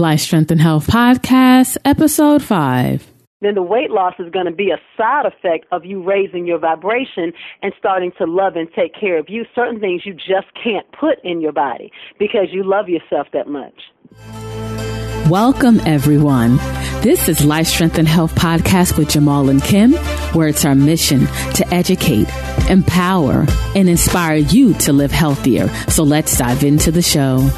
Life Strength and Health Podcast, Episode 5. Then the weight loss is going to be a side effect of you raising your vibration and starting to love and take care of you. Certain things you just can't put in your body because you love yourself that much. Welcome, everyone. This is Life Strength and Health Podcast with Jamal and Kim, where it's our mission to educate, empower, and inspire you to live healthier. So let's dive into the show.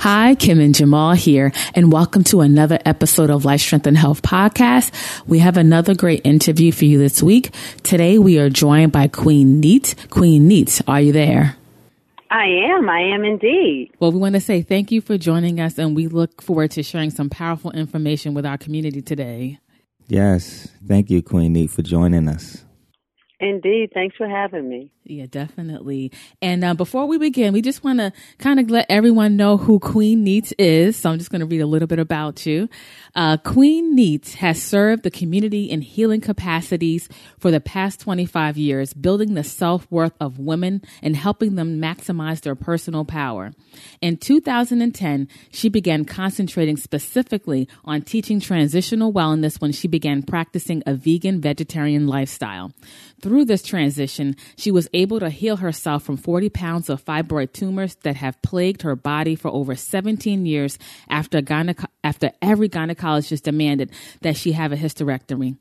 Hi, Kim and Jamal here, and welcome to another episode of Life Strength and Health Podcast. We have another great interview for you this week. Today we are joined by Queen Neat. Queen Neat, are you there? I am. I am indeed. Well, we want to say thank you for joining us, and we look forward to sharing some powerful information with our community today. Yes. Thank you, Queen Neat, for joining us. Indeed. Thanks for having me. Yeah, definitely. And uh, before we begin, we just want to kind of let everyone know who Queen Neat is. So I'm just going to read a little bit about you. Uh, Queen Neat has served the community in healing capacities for the past 25 years, building the self worth of women and helping them maximize their personal power. In 2010, she began concentrating specifically on teaching transitional wellness when she began practicing a vegan vegetarian lifestyle. Through this transition, she was able to heal herself from 40 pounds of fibroid tumors that have plagued her body for over 17 years after, gyneco- after every gynecologist demanded that she have a hysterectomy.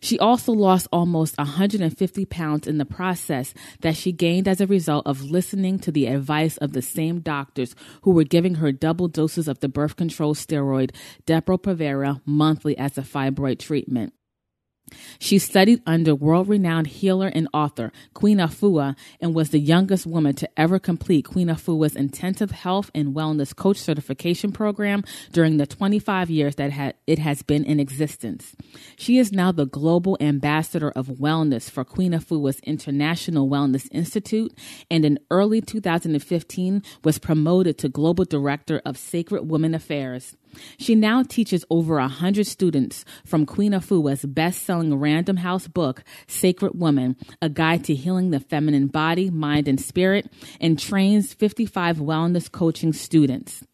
She also lost almost 150 pounds in the process that she gained as a result of listening to the advice of the same doctors who were giving her double doses of the birth control steroid Depo-Provera monthly as a fibroid treatment. She studied under world renowned healer and author Queen Afua and was the youngest woman to ever complete Queen Afua's intensive health and wellness coach certification program during the 25 years that it has been in existence. She is now the global ambassador of wellness for Queen Afua's International Wellness Institute and in early 2015 was promoted to global director of Sacred Women Affairs. She now teaches over a hundred students from Queen Afua's best-selling Random House book, Sacred Woman, a guide to healing the feminine body, mind, and spirit, and trains 55 wellness coaching students.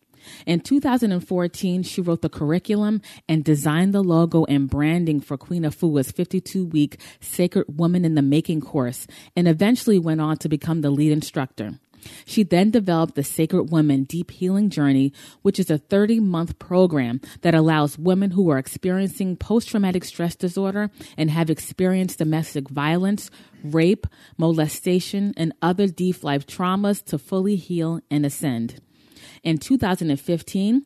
In 2014, she wrote the curriculum and designed the logo and branding for Queen Afua's 52 week Sacred Woman in the Making course, and eventually went on to become the lead instructor. She then developed the Sacred Woman Deep Healing Journey, which is a 30 month program that allows women who are experiencing post traumatic stress disorder and have experienced domestic violence, rape, molestation, and other deep life traumas to fully heal and ascend. In 2015,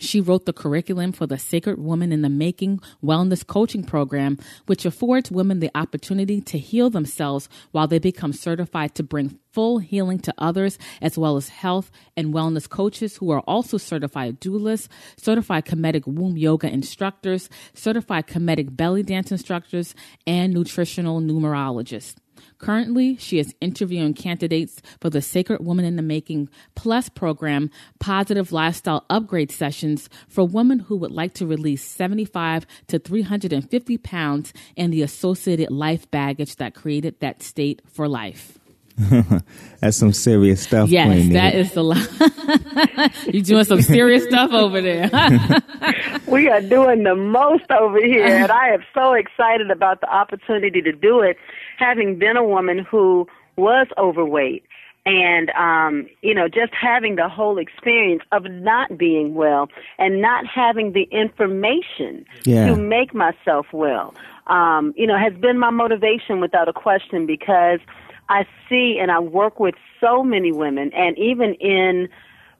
she wrote the curriculum for the Sacred Woman in the Making Wellness Coaching Program, which affords women the opportunity to heal themselves while they become certified to bring full healing to others, as well as health and wellness coaches who are also certified doulas, certified Kemetic womb yoga instructors, certified Kemetic belly dance instructors, and nutritional numerologists. Currently, she is interviewing candidates for the Sacred Woman in the Making Plus program, positive lifestyle upgrade sessions for women who would like to release 75 to 350 pounds and the associated life baggage that created that state for life. That's some serious stuff. Yes, Queen that is a lot. You're doing some serious stuff over there. we are doing the most over here, and I am so excited about the opportunity to do it having been a woman who was overweight and um you know just having the whole experience of not being well and not having the information yeah. to make myself well um you know has been my motivation without a question because I see and I work with so many women and even in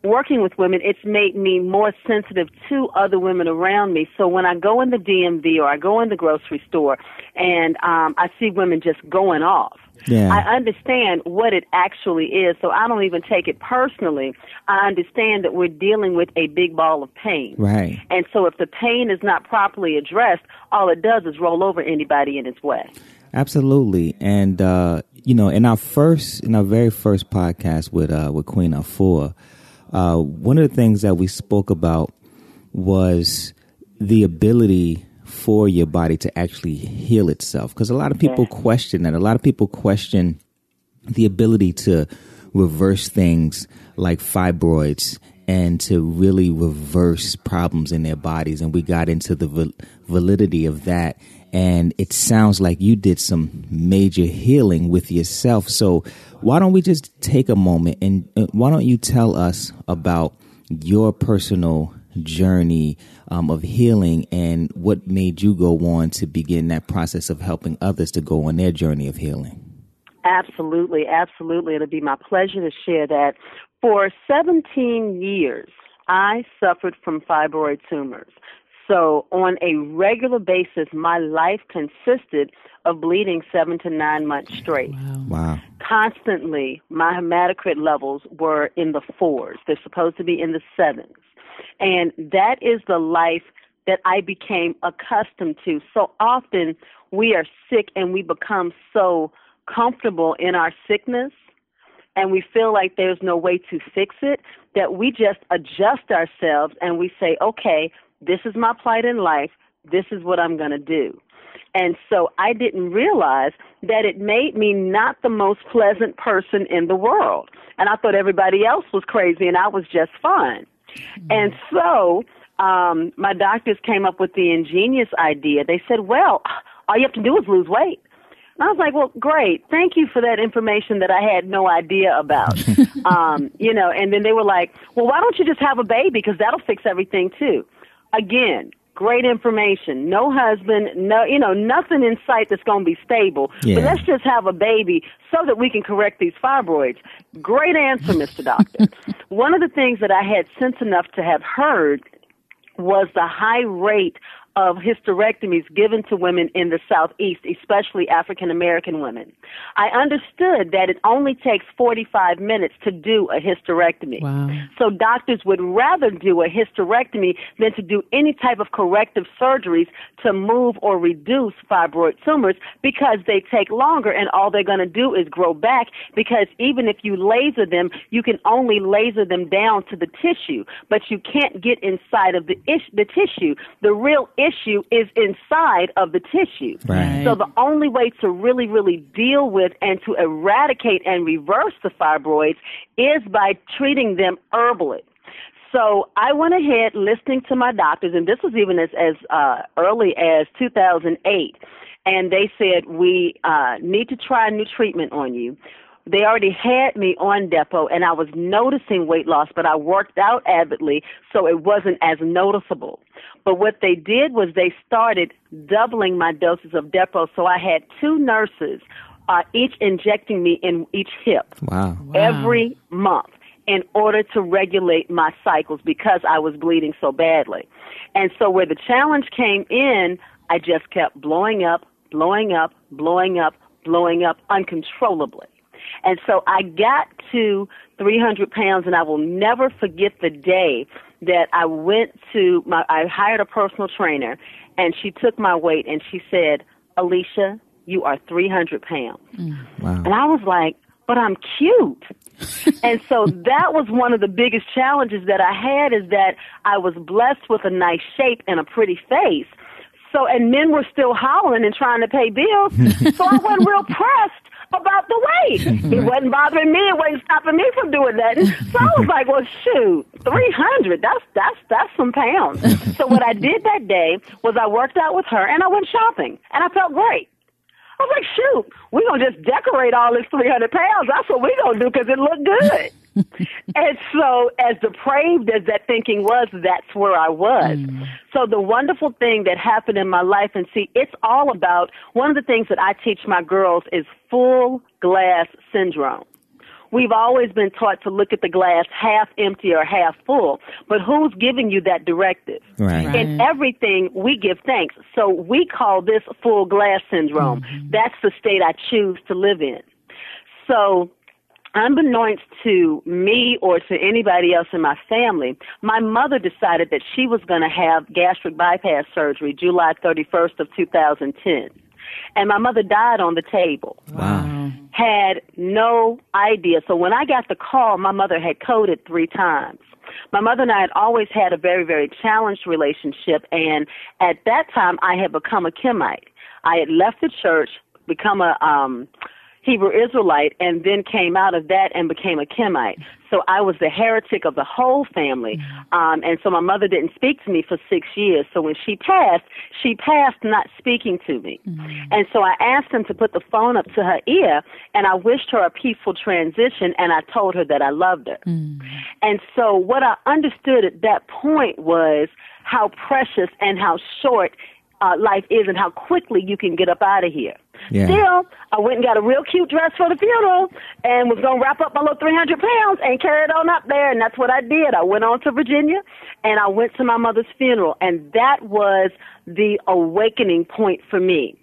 working with women, it's made me more sensitive to other women around me. So when I go in the DMV or I go in the grocery store and um, I see women just going off, Yeah. I understand what it actually is. So I don't even take it personally. I understand that we're dealing with a big ball of pain. Right. And so if the pain is not properly addressed, all it does is roll over anybody in its way. Absolutely. And uh, you know, in our first in our very first podcast with uh with Queen Afua, uh one of the things that we spoke about was the ability for your body to actually heal itself because a lot of people question that. A lot of people question the ability to reverse things like fibroids and to really reverse problems in their bodies. And we got into the validity of that. And it sounds like you did some major healing with yourself. So why don't we just take a moment and uh, why don't you tell us about your personal journey um, of healing and what made you go on to begin that process of helping others to go on their journey of healing? Absolutely, absolutely. It'll be my pleasure to share that. For 17 years, I suffered from fibroid tumors. So, on a regular basis, my life consisted of bleeding seven to nine months straight. Wow. wow. Constantly, my hematocrit levels were in the fours. They're supposed to be in the sevens. And that is the life that I became accustomed to. So often we are sick and we become so comfortable in our sickness and we feel like there's no way to fix it that we just adjust ourselves and we say, okay, this is my plight in life. This is what I'm going to do. And so I didn't realize that it made me not the most pleasant person in the world. And I thought everybody else was crazy and I was just fine. And so um, my doctors came up with the ingenious idea. They said, well, all you have to do is lose weight. And I was like, well, great. Thank you for that information that I had no idea about. um, you know, and then they were like, well, why don't you just have a baby? Because that'll fix everything too. Again, great information. No husband, no, you know, nothing in sight that's going to be stable. Yeah. But let's just have a baby so that we can correct these fibroids. Great answer, Mr. Doctor. One of the things that I had sense enough to have heard was the high rate of hysterectomies given to women in the Southeast, especially African American women. I understood that it only takes 45 minutes to do a hysterectomy. Wow. So doctors would rather do a hysterectomy than to do any type of corrective surgeries to move or reduce fibroid tumors because they take longer and all they're going to do is grow back because even if you laser them, you can only laser them down to the tissue, but you can't get inside of the, ish- the tissue. The real issue is inside of the tissue. Right. So the only way to really, really deal with and to eradicate and reverse the fibroids is by treating them herbally. So I went ahead listening to my doctors, and this was even as, as uh, early as 2008. And they said, We uh, need to try a new treatment on you they already had me on Depo and I was noticing weight loss, but I worked out avidly, so it wasn't as noticeable. But what they did was they started doubling my doses of Depo, so I had two nurses, uh, each injecting me in each hip wow. wow. every month in order to regulate my cycles because I was bleeding so badly. And so where the challenge came in, I just kept blowing up, blowing up, blowing up, blowing up uncontrollably. And so I got to 300 pounds, and I will never forget the day that I went to my, I hired a personal trainer, and she took my weight and she said, Alicia, you are 300 pounds. Mm. Wow. And I was like, but I'm cute. and so that was one of the biggest challenges that I had is that I was blessed with a nice shape and a pretty face. So, and men were still hollering and trying to pay bills. so I wasn't real pressed about the weight. it wasn't bothering me. It wasn't stopping me from doing that. So I was like, well, shoot, 300, that's, that's, that's some pounds. so what I did that day was I worked out with her and I went shopping and I felt great. I was like, shoot, we're going to just decorate all this 300 pounds. That's what we're going to do because it looked good. and so, as depraved as that thinking was, that's where I was. Mm. So, the wonderful thing that happened in my life, and see, it's all about one of the things that I teach my girls is full glass syndrome. We've always been taught to look at the glass half empty or half full, but who's giving you that directive? Right. right. In everything, we give thanks. So we call this full glass syndrome. Mm-hmm. That's the state I choose to live in. So unbeknownst to me or to anybody else in my family, my mother decided that she was going to have gastric bypass surgery July 31st of 2010. And my mother died on the table. Wow. Had no idea. So when I got the call, my mother had coded three times. My mother and I had always had a very, very challenged relationship, and at that time, I had become a Kemite. I had left the church, become a um, Hebrew Israelite and then came out of that and became a Kemite. so I was the heretic of the whole family. Mm-hmm. Um, and so my mother didn't speak to me for six years. So when she passed, she passed not speaking to me. Mm-hmm. And so I asked him to put the phone up to her ear, and I wished her a peaceful transition, and I told her that I loved her. Mm-hmm. And so what I understood at that point was how precious and how short uh, life is and how quickly you can get up out of here. Yeah. Still, I went and got a real cute dress for the funeral and was going to wrap up my little 300 pounds and carry it on up there. And that's what I did. I went on to Virginia and I went to my mother's funeral. And that was the awakening point for me.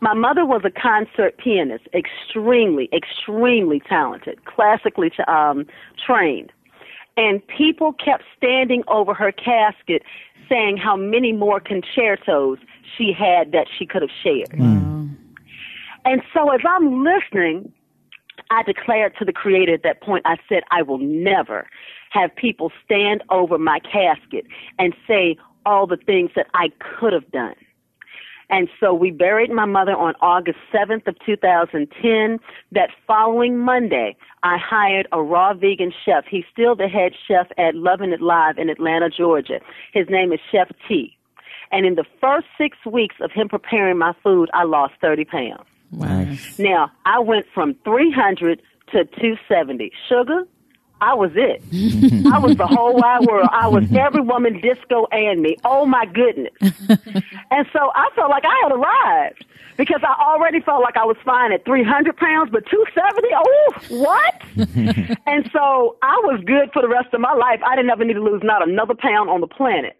My mother was a concert pianist, extremely, extremely talented, classically um, trained. And people kept standing over her casket saying how many more concertos she had that she could have shared. And so as I'm listening, I declared to the Creator at that point, I said, I will never have people stand over my casket and say all the things that I could have done. And so we buried my mother on August 7th of 2010. That following Monday, I hired a raw vegan chef. He's still the head chef at Loving It Live in Atlanta, Georgia. His name is Chef T. And in the first six weeks of him preparing my food, I lost 30 pounds. Nice. Now, I went from 300 to 270. Sugar, I was it. I was the whole wide world. I was every woman, disco, and me. Oh my goodness. and so I felt like I had arrived because I already felt like I was fine at 300 pounds, but 270, oh, what? and so I was good for the rest of my life. I didn't ever need to lose not another pound on the planet.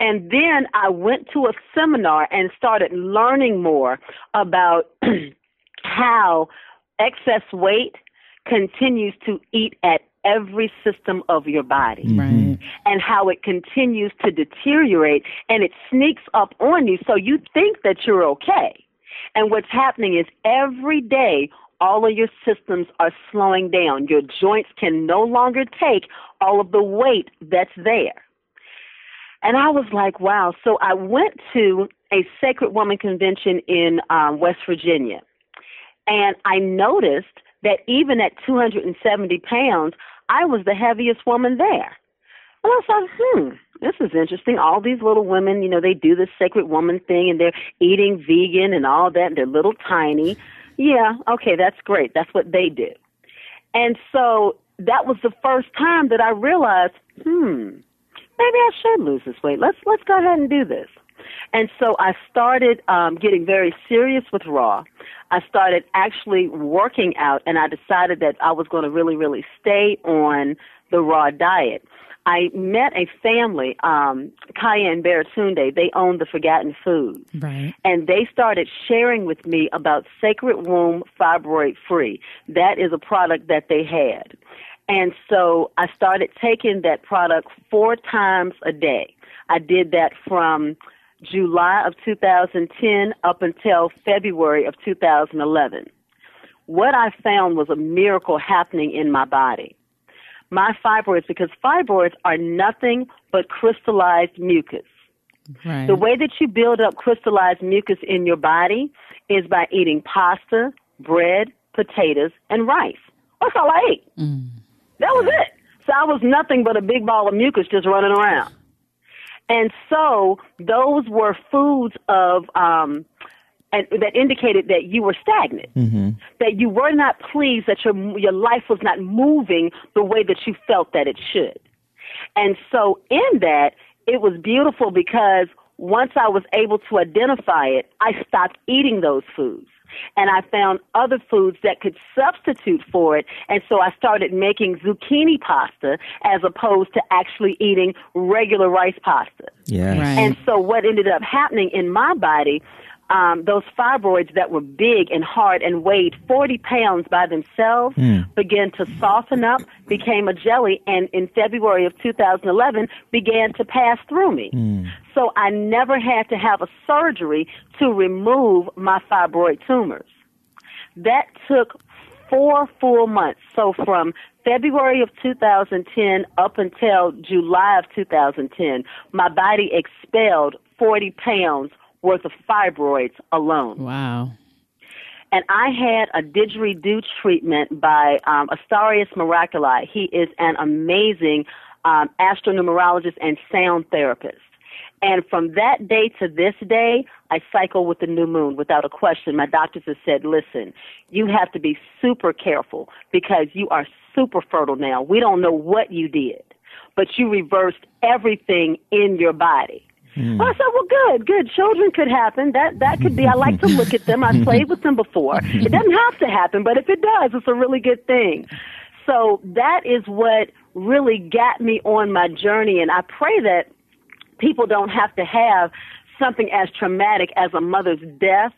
And then I went to a seminar and started learning more about how excess weight continues to eat at every system of your body mm-hmm. Right. and how it continues to deteriorate and it sneaks up on you so you think that you're okay. And what's happening is every day all of your systems are slowing down. Your joints can no longer take all of the weight that's there. And I was like, wow. So I went to a Sacred Woman convention in um, West Virginia. And I noticed that even at 270 pounds, I was the heaviest woman there. And I thought, hmm, this is interesting. All these little women, you know, they do this sacred woman thing and they're eating vegan and all that. And they're little tiny. Yeah, okay, that's great. That's what they do. And so that was the first time that I realized, hmm, maybe I should lose this weight. Let's let's go ahead and do this. And so I started um, getting very serious with raw. I started actually working out, and I decided that I was going to really, really stay on the raw diet. I met a family, um, Kaya and Baratunde. They own the Forgotten Foods Right. and they started sharing with me about Sacred Womb Fibroid Free. That is a product that they had. And so I started taking that product four times a day. I did that from July of 2010 up until February of 2011. What I found was a miracle happening in my body. My fibroids, because fibroids are nothing but crystallized mucus. Right. The way that you build up crystallized mucus in your body is by eating pasta, bread, potatoes, and rice. That's all I ate. Mm. That was it. So I was nothing but a big ball of mucus just running around. And so those were foods of um, and that indicated that you were stagnant, that you were not pleased, that your your life was not moving the way that you felt that it should. And so in that, it was beautiful because once I was able to identify it, I stopped eating those foods. And I found other foods that could substitute for it. And so I started making zucchini pasta as opposed to actually eating regular rice pasta. Yes. Right. And so what ended up happening in my body, um, those fibroids that were big and hard and weighed 40 pounds by themselves began to soften up, became a jelly, and in February of 2011 began to pass through me. So I never had to have a surgery to remove my fibroid tumors. That took four full months. So from February of 2010 up until July of 2010, my body expelled 40 pounds worth of fibroids alone. wow. and I had a didgeridoo treatment by um, Astarius Miraculi. He is an amazing um, astronumerologist and sound therapist. And from that day to this day, I cycle with the new moon without a question. My doctors have said, listen, you have to be super careful because you are super fertile now. We don't know what you did, but you reversed everything in your body. Mm. Well, I said, well, good, good. Children could happen. That that could be. I like to look at them. I played with them before. It doesn't have to happen, but if it does, it's a really good thing. So that is what really got me on my journey, and I pray that people don't have to have something as traumatic as a mother's death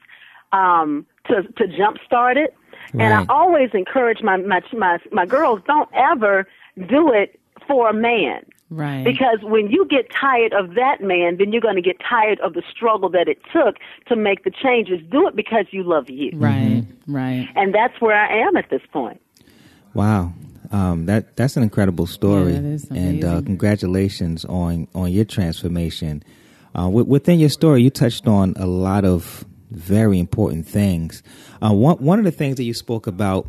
um, to to jumpstart it. Right. And I always encourage my, my my my girls don't ever do it for a man. Right. Because when you get tired of that man, then you're going to get tired of the struggle that it took to make the changes. Do it because you love you. Right. Right. And that's where I am at this point. Wow. Um, that that's an incredible story, yeah, and uh, congratulations on on your transformation. Uh, w- within your story, you touched on a lot of very important things. Uh, one one of the things that you spoke about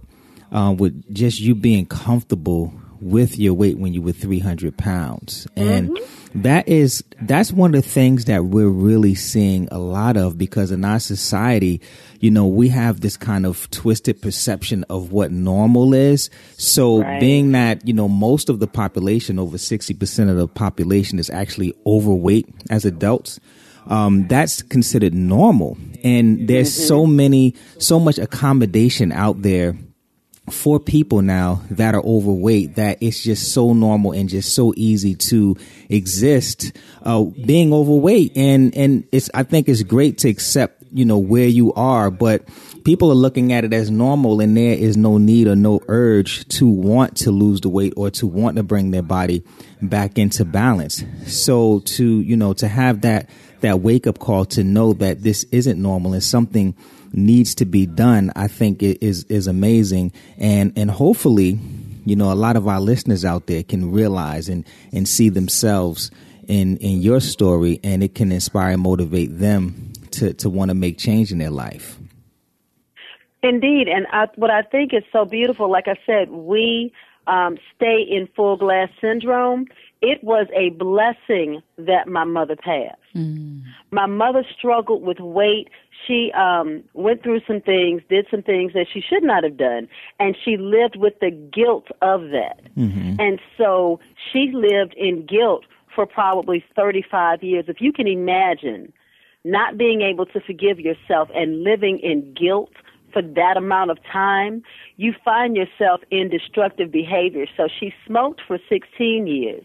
uh, with just you being comfortable with your weight when you were 300 pounds. And mm-hmm. That is, that's one of the things that we're really seeing a lot of because in our society, you know, we have this kind of twisted perception of what normal is. So right. being that, you know, most of the population, over 60% of the population is actually overweight as adults. Um, that's considered normal. And there's mm-hmm. so many, so much accommodation out there for people now that are overweight that it's just so normal and just so easy to exist uh, being overweight. And and it's i think it's great to accept you know where you are but people are looking at it as normal and there is no need or no urge to want to lose the weight or to want to bring their body back into balance. So to you know to have that that wake up call to know that this isn't normal is something needs to be done, I think is is amazing, and and hopefully, you know, a lot of our listeners out there can realize and and see themselves in in your story, and it can inspire and motivate them to to want to make change in their life. Indeed, and I, what I think is so beautiful, like I said, we um, stay in full glass syndrome it was a blessing that my mother passed. Mm. My mother struggled with weight. She um, went through some things, did some things that she should not have done, and she lived with the guilt of that. Mm-hmm. And so she lived in guilt for probably 35 years. If you can imagine not being able to forgive yourself and living in guilt for that amount of time, you find yourself in destructive behavior. So she smoked for 16 years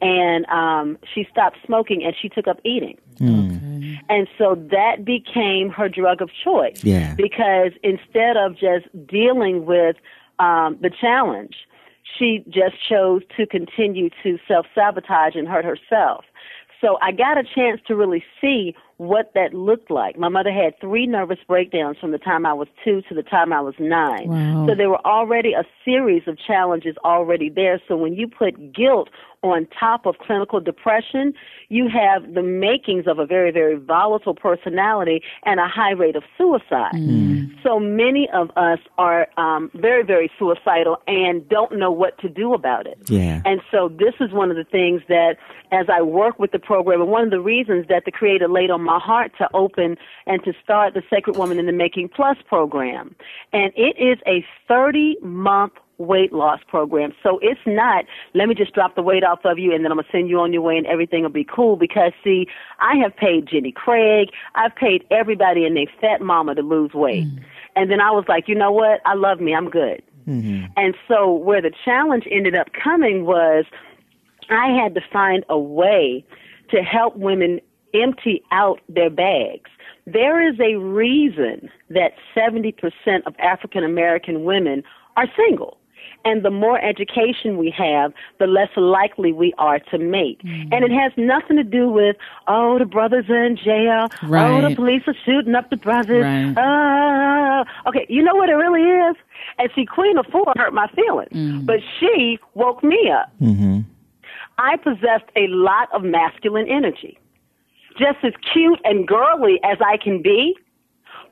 and um, she stopped smoking and she took up eating. Mm. And so that became her drug of choice. Yeah. Because instead of just dealing with um, the challenge, she just chose to continue to self sabotage and hurt herself. So I got a chance to really see what that looked like. My mother had three nervous breakdowns from the time I was two to the time I was nine. Wow. So there were already a series of challenges already there. So when you put guilt on top of clinical depression, you have the makings of a very, very volatile personality and a high rate of suicide. Mm. So many of us are um, very, very suicidal and don't know what to do about it. Yeah. And so this is one of the things that, as I work with the program, and one of the reasons that the Creator laid on my heart to open and to start the Sacred Woman in the Making Plus program. And it is a 30 month weight loss program. So it's not, let me just drop the weight off of you and then I'm going to send you on your way and everything will be cool because see, I have paid Jenny Craig, I've paid everybody and their fat mama to lose weight. Mm-hmm. And then I was like, you know what? I love me. I'm good. Mm-hmm. And so where the challenge ended up coming was I had to find a way to help women empty out their bags. There is a reason that 70% of African American women are single. And the more education we have, the less likely we are to mate. Mm-hmm. And it has nothing to do with, oh, the brothers are in jail. Right. Oh, the police are shooting up the brothers. Right. Uh, okay, you know what it really is? And see, Queen Afua hurt my feelings, mm-hmm. but she woke me up. Mm-hmm. I possessed a lot of masculine energy. Just as cute and girly as I can be,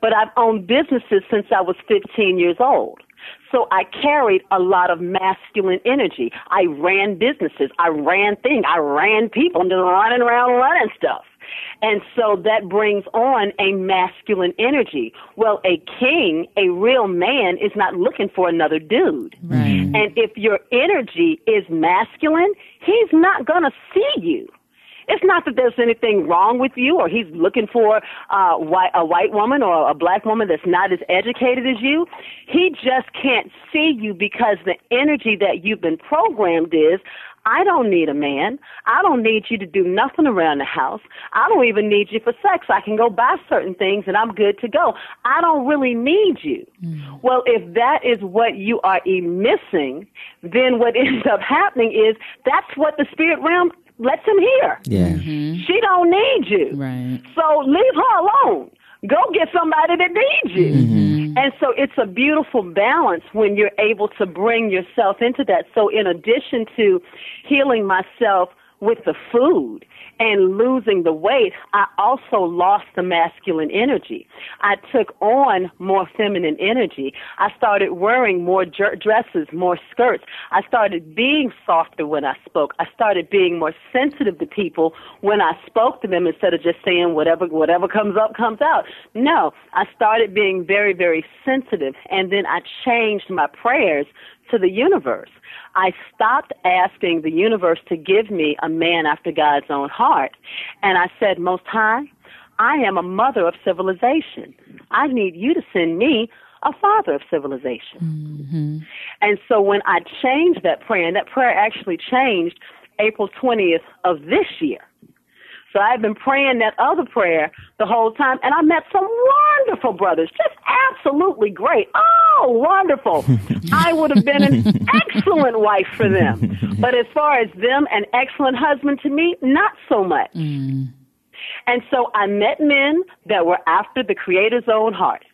but I've owned businesses since I was 15 years old. So I carried a lot of masculine energy. I ran businesses. I ran things. I ran people. I'm just running around running stuff. And so that brings on a masculine energy. Well, a king, a real man, is not looking for another dude. Right. And if your energy is masculine, he's not going to see you. It's not that there's anything wrong with you or he's looking for uh, white, a white woman or a black woman that's not as educated as you. He just can't see you because the energy that you've been programmed is I don't need a man. I don't need you to do nothing around the house. I don't even need you for sex. I can go buy certain things and I'm good to go. I don't really need you. Mm. Well, if that is what you are missing, then what ends up happening is that's what the spirit realm lets him hear. Yeah. Mm-hmm. She don't need you. Right. So leave her alone. Go get somebody that needs you. Mm-hmm. And so it's a beautiful balance when you're able to bring yourself into that. So in addition to healing myself with the food and losing the weight, I also lost the masculine energy. I took on more feminine energy. I started wearing more dresses, more skirts. I started being softer when I spoke. I started being more sensitive to people when I spoke to them instead of just saying whatever whatever comes up comes out. No, I started being very very sensitive and then I changed my prayers to the universe. I stopped asking the universe to give me a man after God's own heart. And I said, Most High, I am a mother of civilization. I need you to send me a father of civilization. Mm-hmm. And so when I changed that prayer, and that prayer actually changed April 20th of this year. So I've been praying that other prayer the whole time, and I met some wonderful brothers, just absolutely great. Oh, wonderful. I would have been an excellent wife for them. But as far as them, an excellent husband to me, not so much. Mm. And so I met men that were after the Creator's own heart.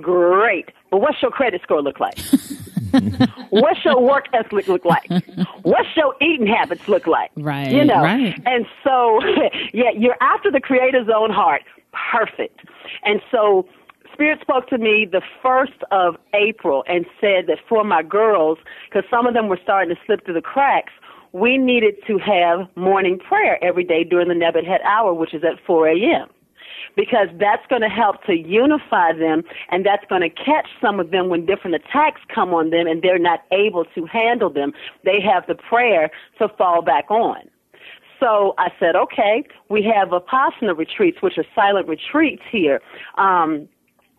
Great. But what's your credit score look like? What's your work ethic look like? What's your eating habits look like? Right. You know. Right. And so, yeah, you're after the Creator's own heart. Perfect. And so, Spirit spoke to me the first of April and said that for my girls, because some of them were starting to slip through the cracks, we needed to have morning prayer every day during the Nebuchadnezzar hour, which is at 4 a.m because that's going to help to unify them and that's going to catch some of them when different attacks come on them and they're not able to handle them. They have the prayer to fall back on. So I said, okay, we have Vipassana retreats, which are silent retreats here. Um,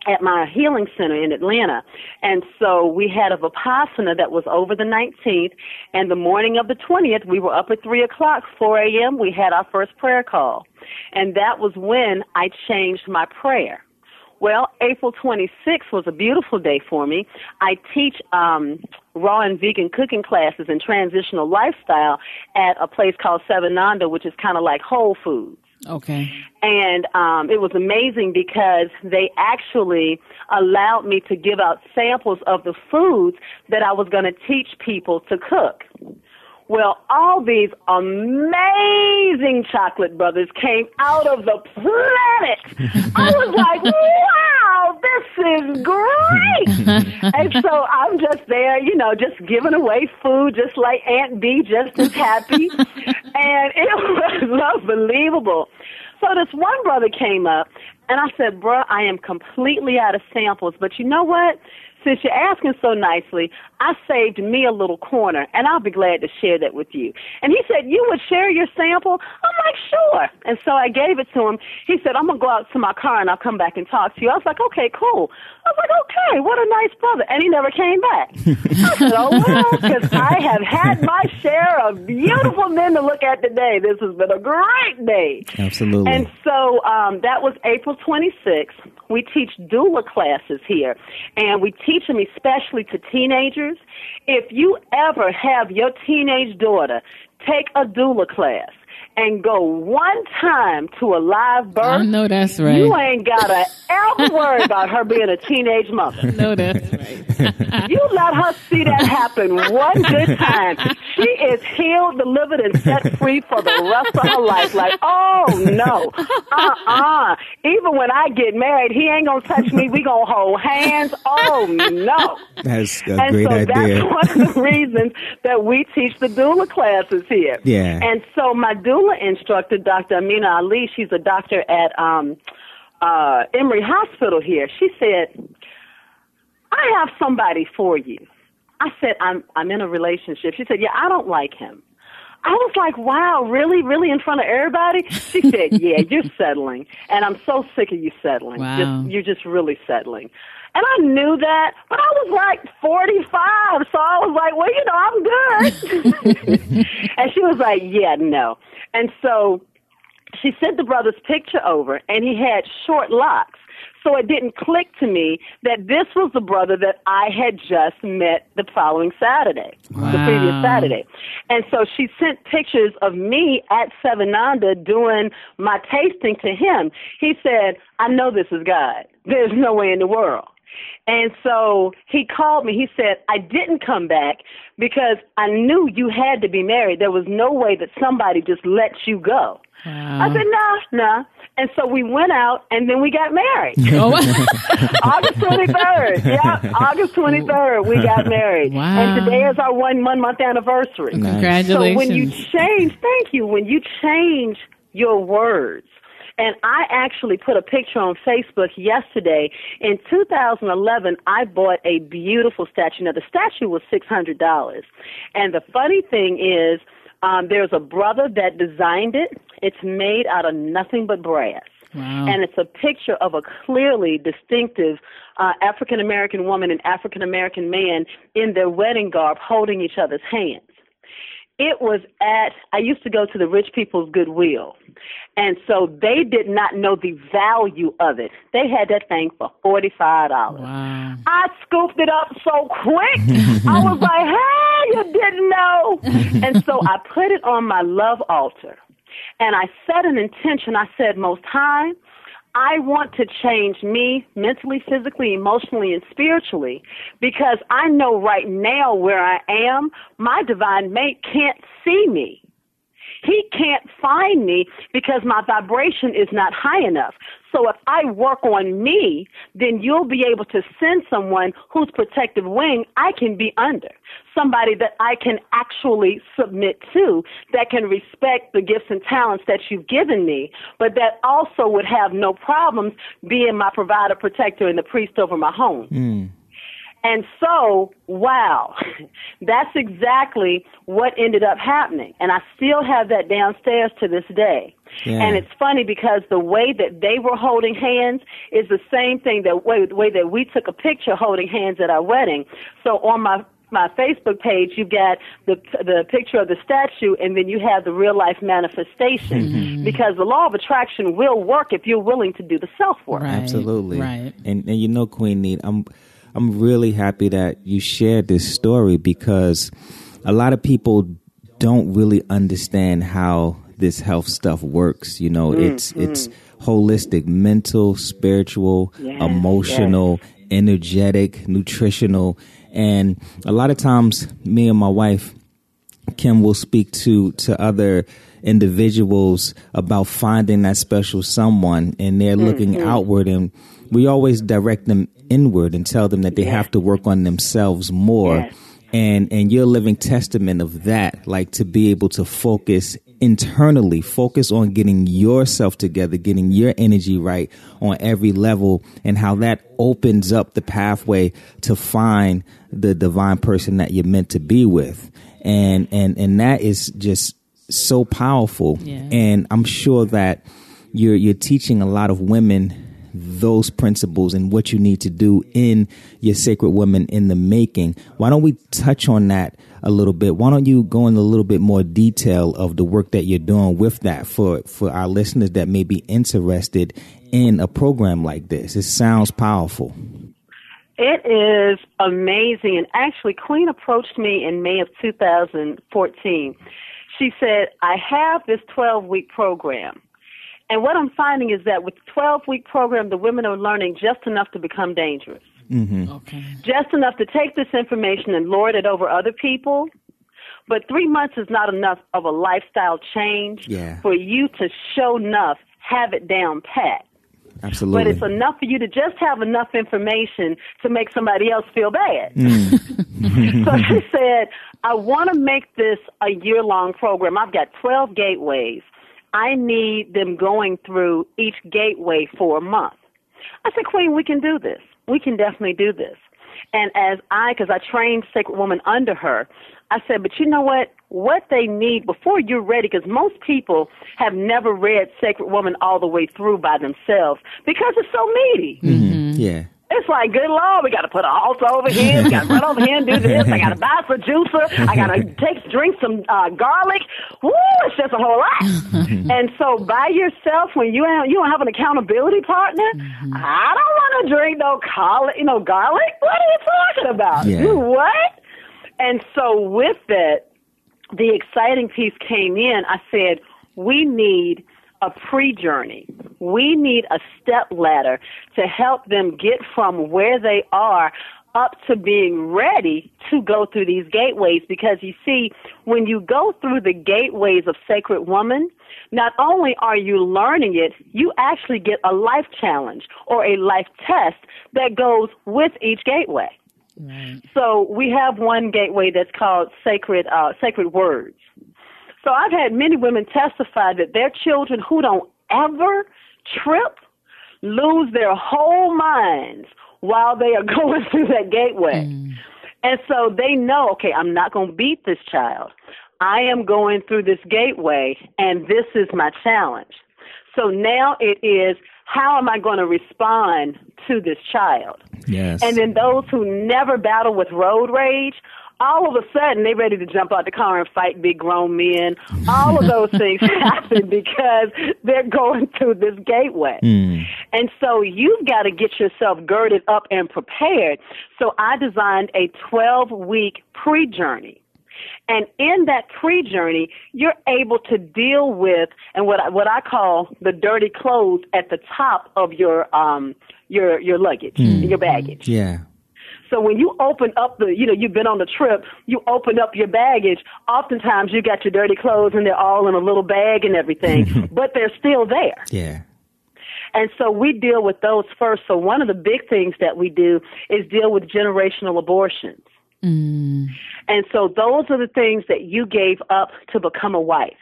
at my healing center in Atlanta. And so we had a Vipassana that was over the 19th. And the morning of the 20th, we were up at 3 o'clock, 4 a.m. We had our first prayer call. And that was when I changed my prayer. Well, April 26th was a beautiful day for me. I teach um, raw and vegan cooking classes and transitional lifestyle at a place called Sevananda, which is kind of like Whole Foods. Okay. And um, it was amazing because they actually allowed me to give out samples of the foods that I was going to teach people to cook. Well, all these amazing chocolate brothers came out of the planet. I was like, wow, is great. and so I'm just there, you know, just giving away food, just like Aunt B, just as happy. and it was unbelievable. So this one brother came up, and I said, bruh, I am completely out of samples, but you know what? Since you're asking so nicely, I saved me a little corner, and I'll be glad to share that with you. And he said, You would share your sample? I'm like, Sure. And so I gave it to him. He said, I'm going to go out to my car and I'll come back and talk to you. I was like, Okay, cool. I was like, Okay, what a nice brother. And he never came back. I said, Oh, well, because I have had my share of beautiful men to look at today. This has been a great day. Absolutely. And so um, that was April 26th. We teach doula classes here, and we teach them especially to teenagers. If you ever have your teenage daughter take a doula class, and go one time to a live birth, I know that's right. You ain't gotta ever worry about her being a teenage mother. No, that's right. you let her see that happen one good time. She is healed, delivered, and set free for the rest of her life. Like, oh no, uh uh Even when I get married, he ain't gonna touch me. We gonna hold hands. Oh no. That's a and great so idea. That's one of the reasons that we teach the doula classes here. Yeah. And so my doula instructor, Dr. Amina Ali, she's a doctor at um, uh, Emory Hospital here. She said, "I have somebody for you." I said, "I'm I'm in a relationship." She said, "Yeah, I don't like him." I was like, wow, really, really in front of everybody? She said, yeah, you're settling. And I'm so sick of you settling. Wow. Just, you're just really settling. And I knew that, but I was like 45, so I was like, well, you know, I'm good. and she was like, yeah, no. And so she sent the brother's picture over, and he had short locks. So it didn't click to me that this was the brother that I had just met the following Saturday, wow. the previous Saturday. And so she sent pictures of me at Sevananda doing my tasting to him. He said, I know this is God. There's no way in the world. And so he called me. He said, I didn't come back because I knew you had to be married. There was no way that somebody just lets you go. Wow. I said, nah, nah. And so we went out and then we got married. Oh, August 23rd. Yeah, August 23rd, we got married. Wow. And today is our one, one month anniversary. Nice. Congratulations. So when you change, thank you, when you change your words, and I actually put a picture on Facebook yesterday. In 2011, I bought a beautiful statue. Now, the statue was $600. And the funny thing is, um, there's a brother that designed it. It's made out of nothing but brass. Wow. And it's a picture of a clearly distinctive uh, African American woman and African American man in their wedding garb holding each other's hands. It was at, I used to go to the Rich People's Goodwill. And so they did not know the value of it. They had that thing for $45. Wow. I scooped it up so quick. I was like, hey, you didn't know. and so I put it on my love altar. And I set an intention. I said, Most High, I want to change me mentally, physically, emotionally, and spiritually because I know right now where I am, my divine mate can't see me. He can't find me because my vibration is not high enough. So if I work on me, then you'll be able to send someone whose protective wing I can be under. Somebody that I can actually submit to, that can respect the gifts and talents that you've given me, but that also would have no problems being my provider, protector, and the priest over my home. Mm. And so, wow, that's exactly what ended up happening. And I still have that downstairs to this day. Yeah. And it's funny because the way that they were holding hands is the same thing that way, the way that we took a picture holding hands at our wedding. So on my my Facebook page, you've got the the picture of the statue, and then you have the real life manifestation. Mm-hmm. Because the law of attraction will work if you're willing to do the self work. Right. Absolutely. Right. And and you know, Queen Need, I'm I'm really happy that you shared this story because a lot of people don't really understand how this health stuff works. You know, mm, it's mm. it's holistic, mental, spiritual, Yes, emotional, energetic, nutritional, and a lot of times me and my wife Kim will speak to to other individuals about finding that special someone and they're mm, looking outward and we always direct them inward and tell them that they have to work on themselves more Yes. and and you're a living testament of that like to be able to focus internally focus on getting yourself together getting your energy right on every level and how that opens up the pathway to find the divine person that you're meant to be with and and and that is just so powerful Yeah. and i'm sure that you're you're teaching a lot of women those principles and what you need to do in your sacred woman in the making. Why don't we touch on that a little bit? Why don't you go into a little bit more detail of the work that you're doing with that for, for our listeners that may be interested in a program like this? It sounds powerful. It is amazing. And actually, Queen approached me in May of 2014. She said, I have this 12 week program. And what I'm finding is that with the 12 week program, the women are learning just enough to become dangerous. Mm-hmm. Okay. Just enough to take this information and lord it over other people. But three months is not enough of a lifestyle change Yeah. for you to show enough, have it down pat. Absolutely. But it's enough for you to just have enough information to make somebody else feel bad. so she said, I want to make this a year long program. I've got 12 gateways. I need them going through each gateway for a month. I said, Queen, we can do this. We can definitely do this. And as I, because I trained Sacred Woman under her, I said, but you know what? What they need before you're ready, because most people have never read Sacred Woman all the way through by themselves because it's so meaty. Mhm. Yeah. It's like, good Lord, we got to put an altar over here. We got to run over here and do this. I got to buy some juicer. I got to take drink some uh, garlic. Woo, it's just a whole lot. and so by yourself, when you have, you don't have an accountability partner, I don't want to drink no garlic. You know, garlic. What are you talking about? Yeah. You what? And so with that, the exciting piece came in. I said, we need a pre journey. We need a step ladder to help them get from where they are up to being ready to go through these gateways because you see, when you go through the gateways of Sacred Woman, not only are you learning it, you actually get a life challenge or a life test that goes with each gateway. Right. So we have one gateway that's called sacred uh, sacred words. So I've had many women testify that their children who don't ever trip lose their whole minds while they are going through that gateway. Mm. And so they know, okay, I'm not going to beat this child. I am going through this gateway, and this is my challenge. So now it is, how am I going to respond to this child? Yes. And then those who never battle with road rage, all of a sudden they're ready to jump out the car and fight big grown men. All of those things happen because they're going through this gateway. And so you've got to get yourself girded up and prepared. So I designed a 12 week pre journey. And in that pre-journey, you're able to deal with and what I, what I call the dirty clothes at the top of your um your your luggage, your baggage. yeah. So when you open up the, you know, you've been on the trip, you open up your baggage. Oftentimes you got your dirty clothes and they're all in a little bag and everything, but they're still there. Yeah. And so we deal with those first. So one of the big things that we do is deal with generational abortions. Mm. And so those are the things that you gave up to become a wife.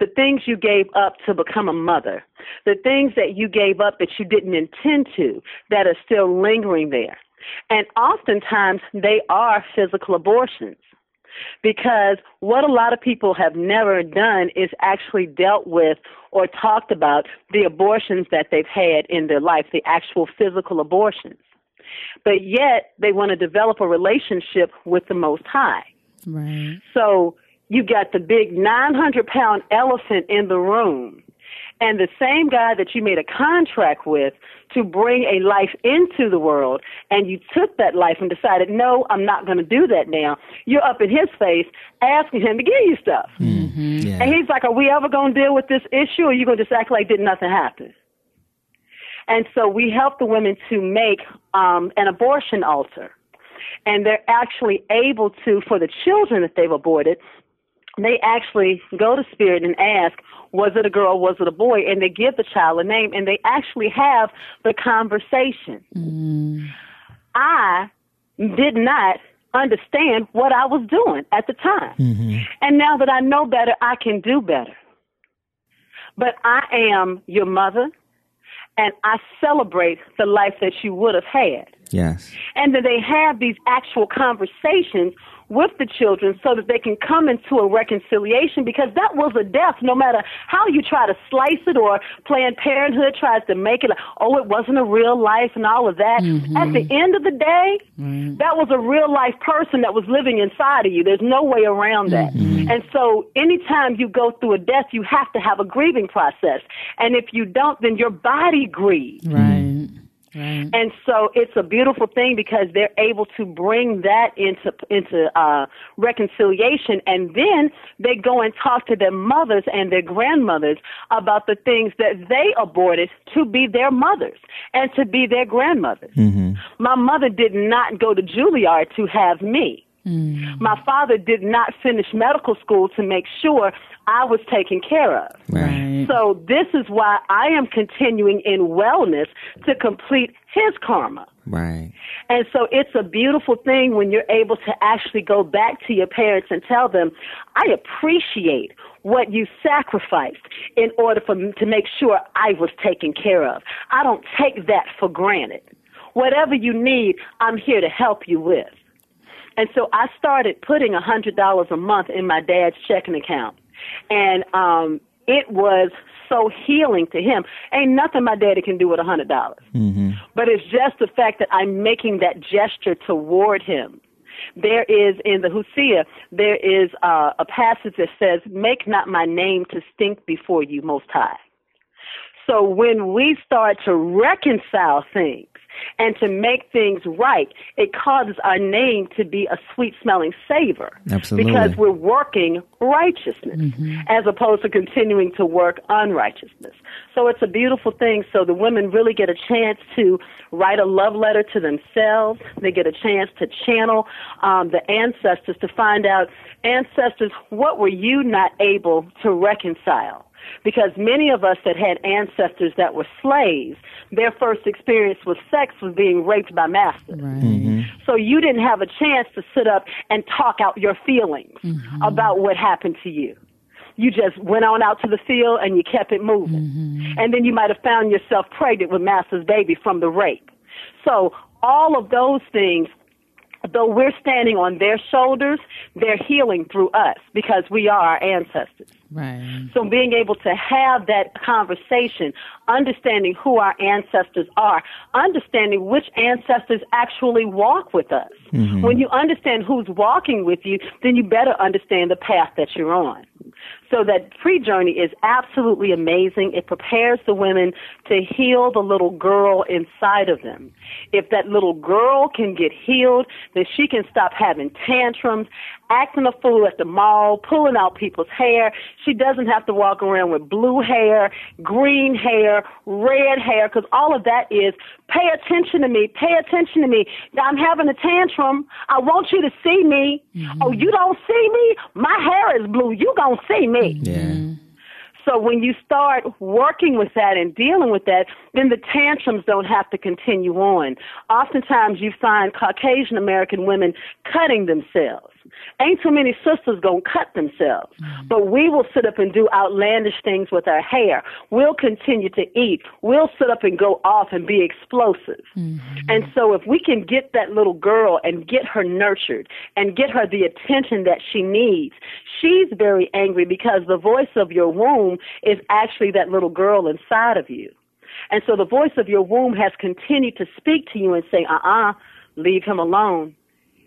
The things you gave up to become a mother. The things that you gave up that you didn't intend to that are still lingering there. And oftentimes they are physical abortions. Because what a lot of people have never done is actually dealt with or talked about the abortions that they've had in their life, the actual physical abortions. But yet they want to develop a relationship with the Most High. Right. So you got the big 900 pound elephant in the room. And the same guy that you made a contract with to bring a life into the world, and you took that life and decided, no, I'm not going to do that now. You're up in his face asking him to give you stuff. Yeah. And he's like, Are we ever going to deal with this issue, or are you going to just act like did nothing happen? And so we help the women to make um, an abortion altar. And they're actually able to, for the children that they've aborted, they actually go to Spirit and ask, was it a girl, was it a boy? And they give the child a name and they actually have the conversation. Mm. I did not understand what I was doing at the time. Mm-hmm. And now that I know better, I can do better. But I am your mother and I celebrate the life that you would have had Yes. and then they have these actual conversations with the children so that they can come into a reconciliation because that was a death no matter how you try to slice it or Planned Parenthood tries to make it like, oh it wasn't a real life and all of that. Mm-hmm. At the end of the day, that was a real life person that was living inside of you. There's no way around that. Mm-hmm. And so anytime you go through a death, you have to have a grieving process. And if you don't, then your body grieves. Right. Right. And so it's a beautiful thing because they're able to bring that into into uh, reconciliation, and then they go and talk to their mothers and their grandmothers about the things that they aborted to be their mothers and to be their grandmothers. Mm-hmm. My mother did not go to Juilliard to have me. Mm. My father did not finish medical school to make sure I was taken care of. Right. So this is why I am continuing in wellness to complete his karma. Right. And so it's a beautiful thing when you're able to actually go back to your parents and tell them, I appreciate what you sacrificed in order for to make sure I was taken care of. I don't take that for granted. Whatever you need, I'm here to help you with. And so I started putting a hundred dollars a month in my dad's checking account. And um it was so healing to him. Ain't nothing my daddy can do with a hundred dollars. Mm-hmm. But it's just the fact that I'm making that gesture toward him. There is in the Hosea, there is uh, a passage that says, "Make not my name to stink before you, Most High." So when we start to reconcile things and to make things right, it causes our name to be a sweet smelling savor. Absolutely. Because we're working righteousness as opposed to continuing to work unrighteousness. So it's a beautiful thing. So the women really get a chance to write a love letter to themselves. They get a chance to channel um, the ancestors to find out, ancestors, what were you not able to reconcile? Because many of us that had ancestors that were slaves, their first experience with sex was being raped by masters. Right. Mm-hmm. So you didn't have a chance to sit up and talk out your feelings mm-hmm. about what happened to you. You just went on out to the field and you kept it moving. Mm-hmm. And then you might have found yourself pregnant with master's baby from the rape. So all of those things though we're standing on their shoulders, they're healing through us because we are our ancestors. Right. So being able to have that conversation, understanding who our ancestors are, understanding which ancestors actually walk with us. Mm-hmm. When you understand who's walking with you, then you better understand the path that you're on. So that pre-journey is absolutely amazing. It prepares the women to heal the little girl inside of them. If that little girl can get healed, then she can stop having tantrums, acting a fool at the mall, pulling out people's hair. She doesn't have to walk around with blue hair, green hair, red hair, because all of that is pay attention to me, pay attention to me. I'm having a tantrum. I want you to see me. Mm-hmm. Oh, you don't see me? My hair is blue. You gonna see me. Yeah. So when you start working with that and dealing with that, then the tantrums don't have to continue on. Oftentimes you find Caucasian American women cutting themselves. Ain't too many sisters gonna cut themselves. Mm. But we will sit up and do outlandish things with our hair. We'll continue to eat. We'll sit up and go off and be explosive. Mm-hmm. And so if we can get that little girl and get her nurtured and get her the attention that she needs, she's very angry because the voice of your womb is actually that little girl inside of you. And so the voice of your womb has continued to speak to you and say, uh-uh, leave him alone.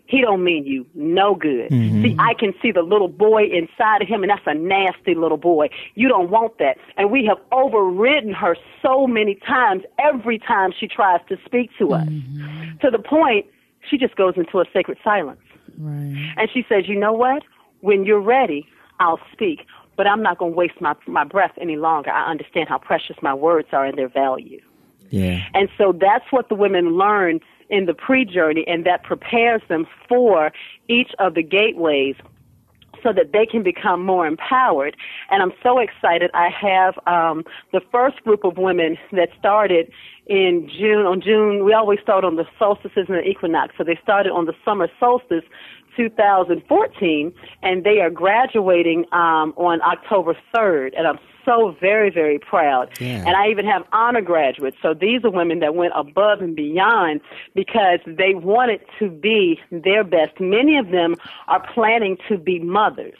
He don't mean you no good. Mm-hmm. See, I can see the little boy inside of him, and that's a nasty little boy. You don't want that. And we have overridden her so many times, every time she tries to speak to us, mm-hmm. to the point she just goes into a sacred silence. Right. And she says, you know what? When you're ready, I'll speak. But I'm not going to waste my, my breath any longer. I understand how precious my words are and their value. Yeah. And so that's what the women learn in the pre journey, and that prepares them for each of the gateways so that they can become more empowered. And I'm so excited. I have um, the first group of women that started in June. On June, we always start on the solstices and the equinox. So they started on the summer solstice 2014, and they are graduating um, on October 3rd. And I'm so very, very proud. Yeah. And I even have honor graduates. So these are women that went above and beyond because they wanted to be their best. Many of them are planning to be mothers.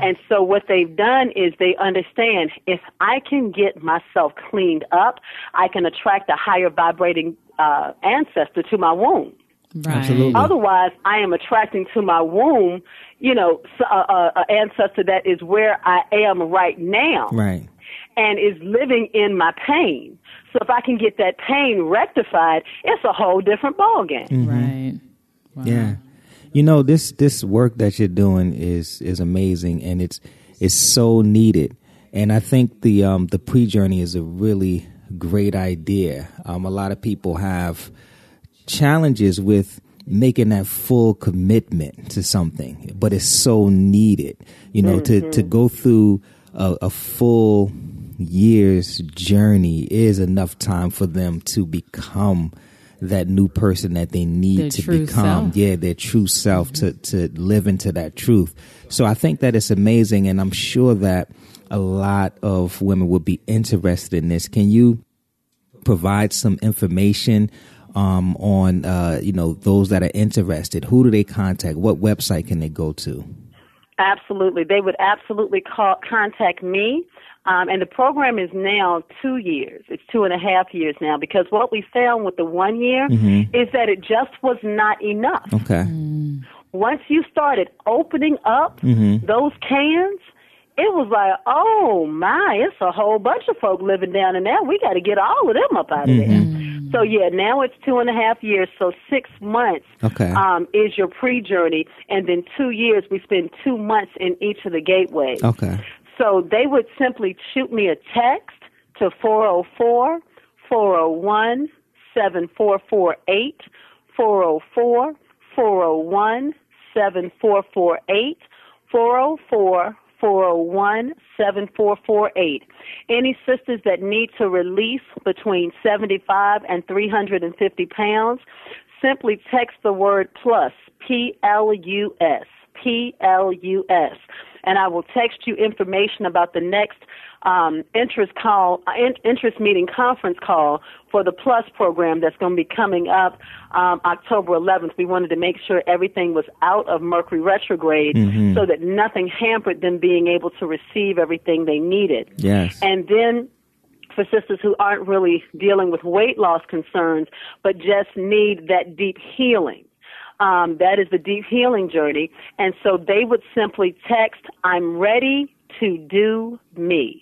And so what they've done is they understand if I can get myself cleaned up, I can attract a higher vibrating uh, ancestor to my womb. Right. Absolutely. Otherwise, I am attracting to my womb, you know, s- a, a, a ancestor that is where I am right now Right. and is living in my pain. So if I can get that pain rectified, it's a whole different ballgame. Mm-hmm. Right. Wow. Yeah. You know, this this work that you're doing is is amazing and it's it's so needed. And I think the um the pre journey is a really great idea. Um a lot of people have challenges with making that full commitment to something, but it's so needed. You know, mm-hmm. to to go through a, a full year's journey is enough time for them to become that new person that they need their to become. Self. Yeah, their true self mm-hmm. to, to live into that truth. So I think that it's amazing and I'm sure that a lot of women would be interested in this. Can you provide some information um, on uh, you know those that are interested? Who do they contact? What website can they go to? Absolutely, they would absolutely call, contact me. Um, and the program is now two years. It's two and a half years now because what we found with the one year mm-hmm. is that it just was not enough. Okay. Mm. Once you started opening up mm-hmm. those cans, it was like, oh my, it's a whole bunch of folk living down in there. We got to get all of them up out of mm-hmm. there. So yeah, now it's two and a half years. So six months okay. um, is your pre-journey, and then two years we spend two months in each of the gateways. Okay. So they would simply shoot me a text to 404 401 7448 404 401 7448 404 401 7448. Any sisters that need to release between 75 and 350 pounds, simply text the word plus, P L U S, P L U S and I will text you information about the next um, interest call, interest meeting conference call for the Plus program that's going to be coming up um, October 11th. We wanted to make sure everything was out of Mercury retrograde mm-hmm. so that nothing hampered them being able to receive everything they needed. Yes. And then for sisters who aren't really dealing with weight loss concerns, but just need that deep healing. Um, that is the deep healing journey. And so they would simply text, I'm ready to do me.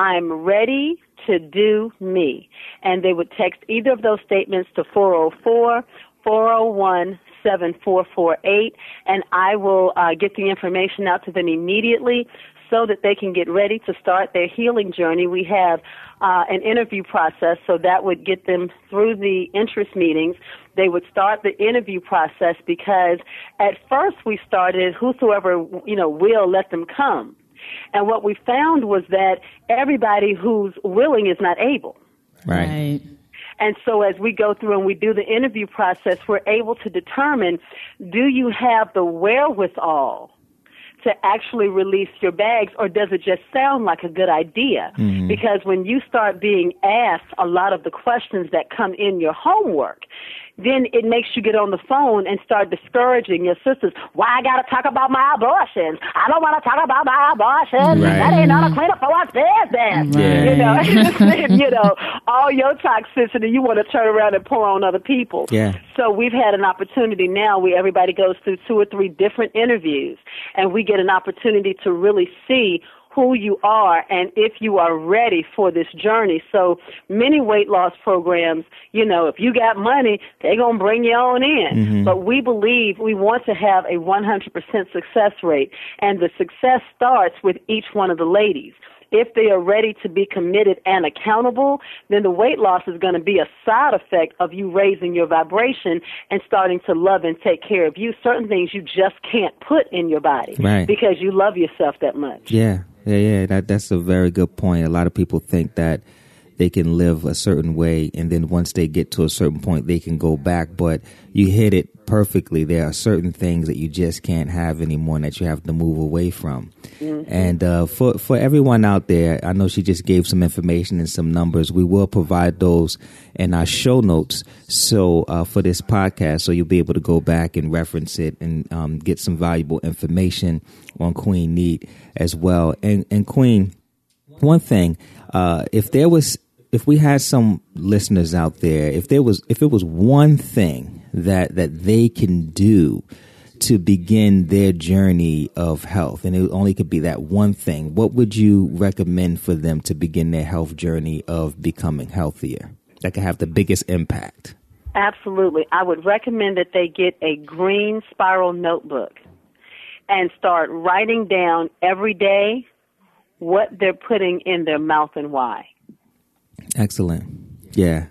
I'm ready to do me. And they would text either of those statements to 404 401 7448, and I will uh, get the information out to them immediately so that they can get ready to start their healing journey. We have uh, an interview process, so that would get them through the interest meetings. They would start the interview process because at first we started whosoever you know will let them come, and what we found was that everybody who's willing is not able. Right. right. And so as we go through and we do the interview process, we're able to determine do you have the wherewithal to actually release your bags or does it just sound like a good idea? Mm-hmm. Because when you start being asked a lot of the questions that come in your homework, then it makes you get on the phone and start discouraging your sisters. Why I gotta talk about my abortions? I don't want to talk about my abortions. Right. That ain't not a cleanup for what's business. Right. You know, you know, all your toxicity you want to turn around and pour on other people. Yeah. So we've had an opportunity now where everybody goes through two or three different interviews, and we get an opportunity to really see who you are and if you are ready for this journey. So many weight loss programs, you know, if you got money, they're going to bring you on in. Mm-hmm. But we believe we want to have a 100% success rate and the success starts with each one of the ladies if they are ready to be committed and accountable, then the weight loss is going to be a side effect of you raising your vibration and starting to love and take care of you. Certain things you just can't put in your body right. because you love yourself that much. Yeah, yeah, yeah. That that's a very good point. A lot of people think that they can live a certain way, and then once they get to a certain point, they can go back. But you hit it perfectly. There are certain things that you just can't have anymore, and that you have to move away from. Mm-hmm. And uh, for for everyone out there, I know she just gave some information and some numbers. We will provide those in our show notes. So uh, for this podcast, so you'll be able to go back and reference it and um, get some valuable information on Queen Neith as well. And and Queen, one thing, uh, if there was if we had some listeners out there, if there was if it was one thing that that they can do to begin their journey of health, and it only could be that one thing, what would you recommend for them to begin their health journey of becoming healthier? That could have the biggest impact. Absolutely. I would recommend that they get a green spiral notebook and start writing down every day what they're putting in their mouth and why. Excellent. Yeah.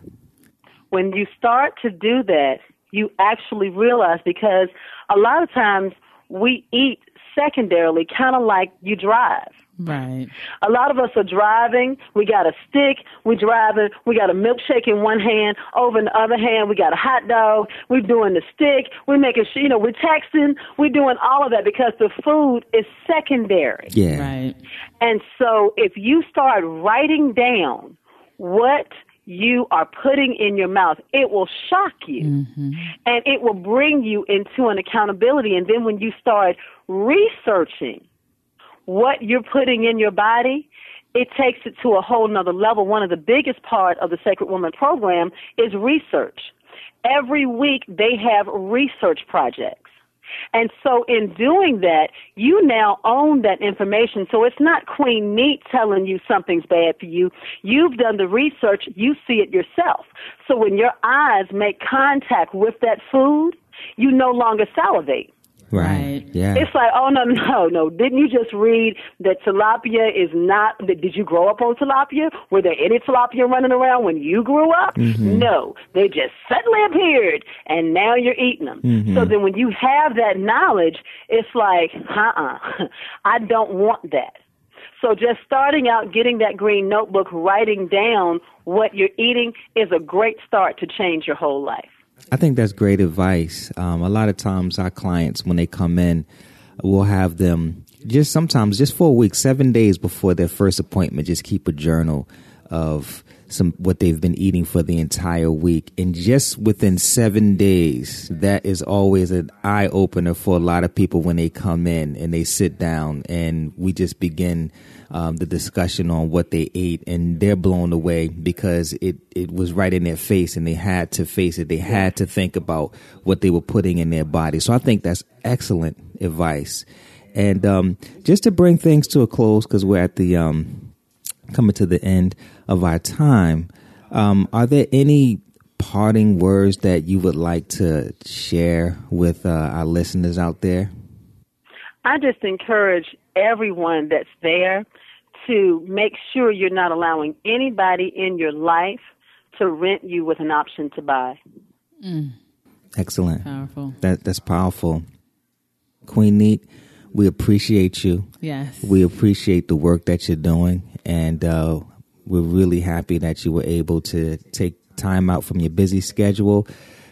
When you start to do that, you actually realize because a lot of times we eat secondarily, kind of like you drive. Right. A lot of us are driving. We got a stick. We driving. We got a milkshake in one hand. Over in the other hand, we got a hot dog. We're doing the stick. We're making sure, you know, we're texting. We're doing all of that because the food is secondary. Yeah. Right. And so if you start writing down what you are putting in your mouth, it will shock you Mm-hmm. and it will bring you into an accountability. And then when you start researching what you're putting in your body, it takes it to a whole nother level. One of the biggest part of the Sacred Woman program is research. Every week they have research projects. And so in doing that, you now own that information. So it's not Queen Neith telling you something's bad for you. You've done the research, you see it yourself. So when your eyes make contact with that food, you no longer salivate. Right. Right. Yeah. It's like, oh no, no, no! Didn't you just read that tilapia is not? Did you grow up on tilapia? Were there any tilapia running around when you grew up? Mm-hmm. No, they just suddenly appeared, and now you're eating them. Mm-hmm. So then, when you have that knowledge, it's like, uh-uh, I don't want that. So just starting out, getting that green notebook, writing down what you're eating is a great start to change your whole life. I think that's great advice. Um, a lot of times, our clients, when they come in, we'll have them just sometimes just for a week, seven days before their first appointment, just keep a journal of some what they've been eating for the entire week, and just within seven days, that is always an eye opener for a lot of people when they come in and they sit down, and we just begin um, the discussion on what they ate, and they're blown away because it it was right in their face, and they had to face it. They had to think about what they were putting in their body. So I think that's excellent advice. And um, just to bring things to a close, because we're at the um, coming to the end of our time, um, are there any parting words that you would like to share with uh, our listeners out there? I just encourage everyone that's there to make sure you're not allowing anybody in your life to rent you with an option to buy. Excellent. Powerful. That that's powerful. Queen Neith, we appreciate you. Yes. We appreciate the work that you're doing, and uh, we're really happy that you were able to take time out from your busy schedule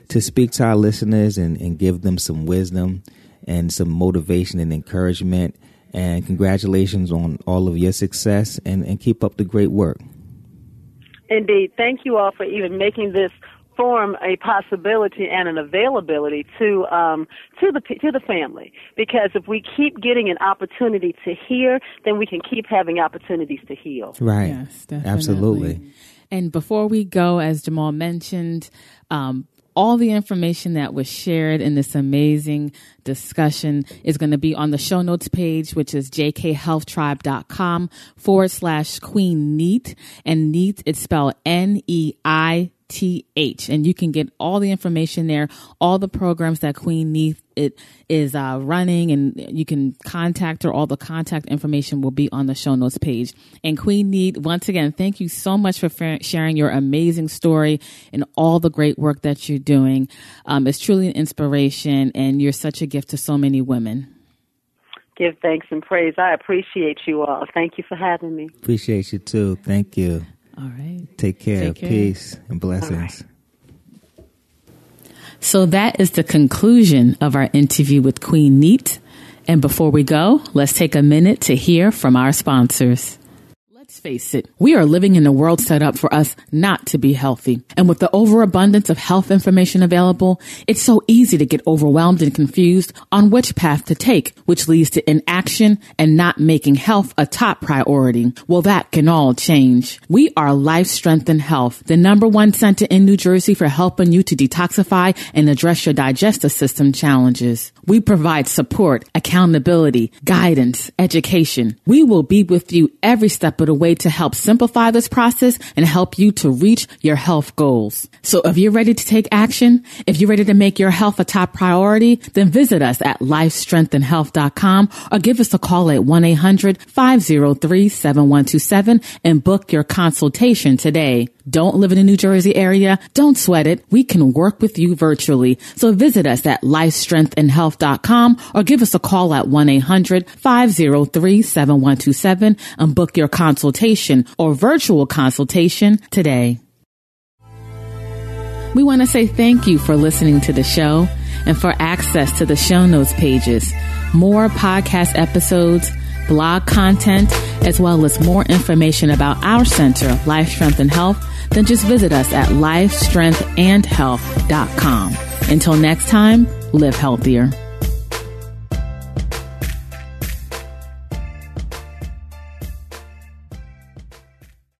to speak to our listeners and, and give them some wisdom and some motivation and encouragement. And congratulations on all of your success, and, and keep up the great work. Indeed. Thank you all for even making this forum a possibility and an availability to um, to the to the family. Because if we keep getting an opportunity to hear, then we can keep having opportunities to heal. Right. Yes, definitely. Absolutely. And before we go, as Jamal mentioned, um, all the information that was shared in this amazing discussion is going to be on the show notes page, which is jkhealthtribe.com forward slash queen neith. And Neith, it's spelled N E I T H. And you can get all the information there, all the programs that Queen Neith it is uh, running, and you can contact her. All the contact information will be on the show notes page. And Queen Neith, once again, thank you so much for fa- sharing your amazing story and all the great work that you're doing. Um, it's truly an inspiration, and you're such a gift to so many women. Give thanks and praise. I appreciate you all. Thank you for having me. Appreciate you too. Thank you. All right. Take care. Take care. Peace and blessings. So that is the conclusion of our interview with Queen Neith. And before we go, let's take a minute to hear from our sponsors. Let's face it, we are living in a world set up for us not to be healthy. And with the overabundance of health information available, it's so easy to get overwhelmed and confused on which path to take, which leads to inaction and not making health a top priority. Well, that can all change. We are Life Strength and Health, the number one center in New Jersey for helping you to detoxify and address your digestive system challenges. We provide support, accountability, guidance, education. We will be with you every step of the way to help simplify this process and help you to reach your health goals. So if you're ready to take action, if you're ready to make your health a top priority, then visit us at lifestrengthandhealth.com or give us a call at 1-800-503-7127 and book your consultation today. Don't live in the New Jersey area? Don't sweat it. We can work with you virtually. So visit us at lifestrengthandhealth.com or give us a call at 1-800-503-7127 and book your consultation or virtual consultation today. We want to say thank you for listening to the show and for access to the show notes pages, more podcast episodes, blog content, as well as more information about our center, of Life Strength and Health, then just visit us at lifestrengthandhealth.com. Until next time, live healthier.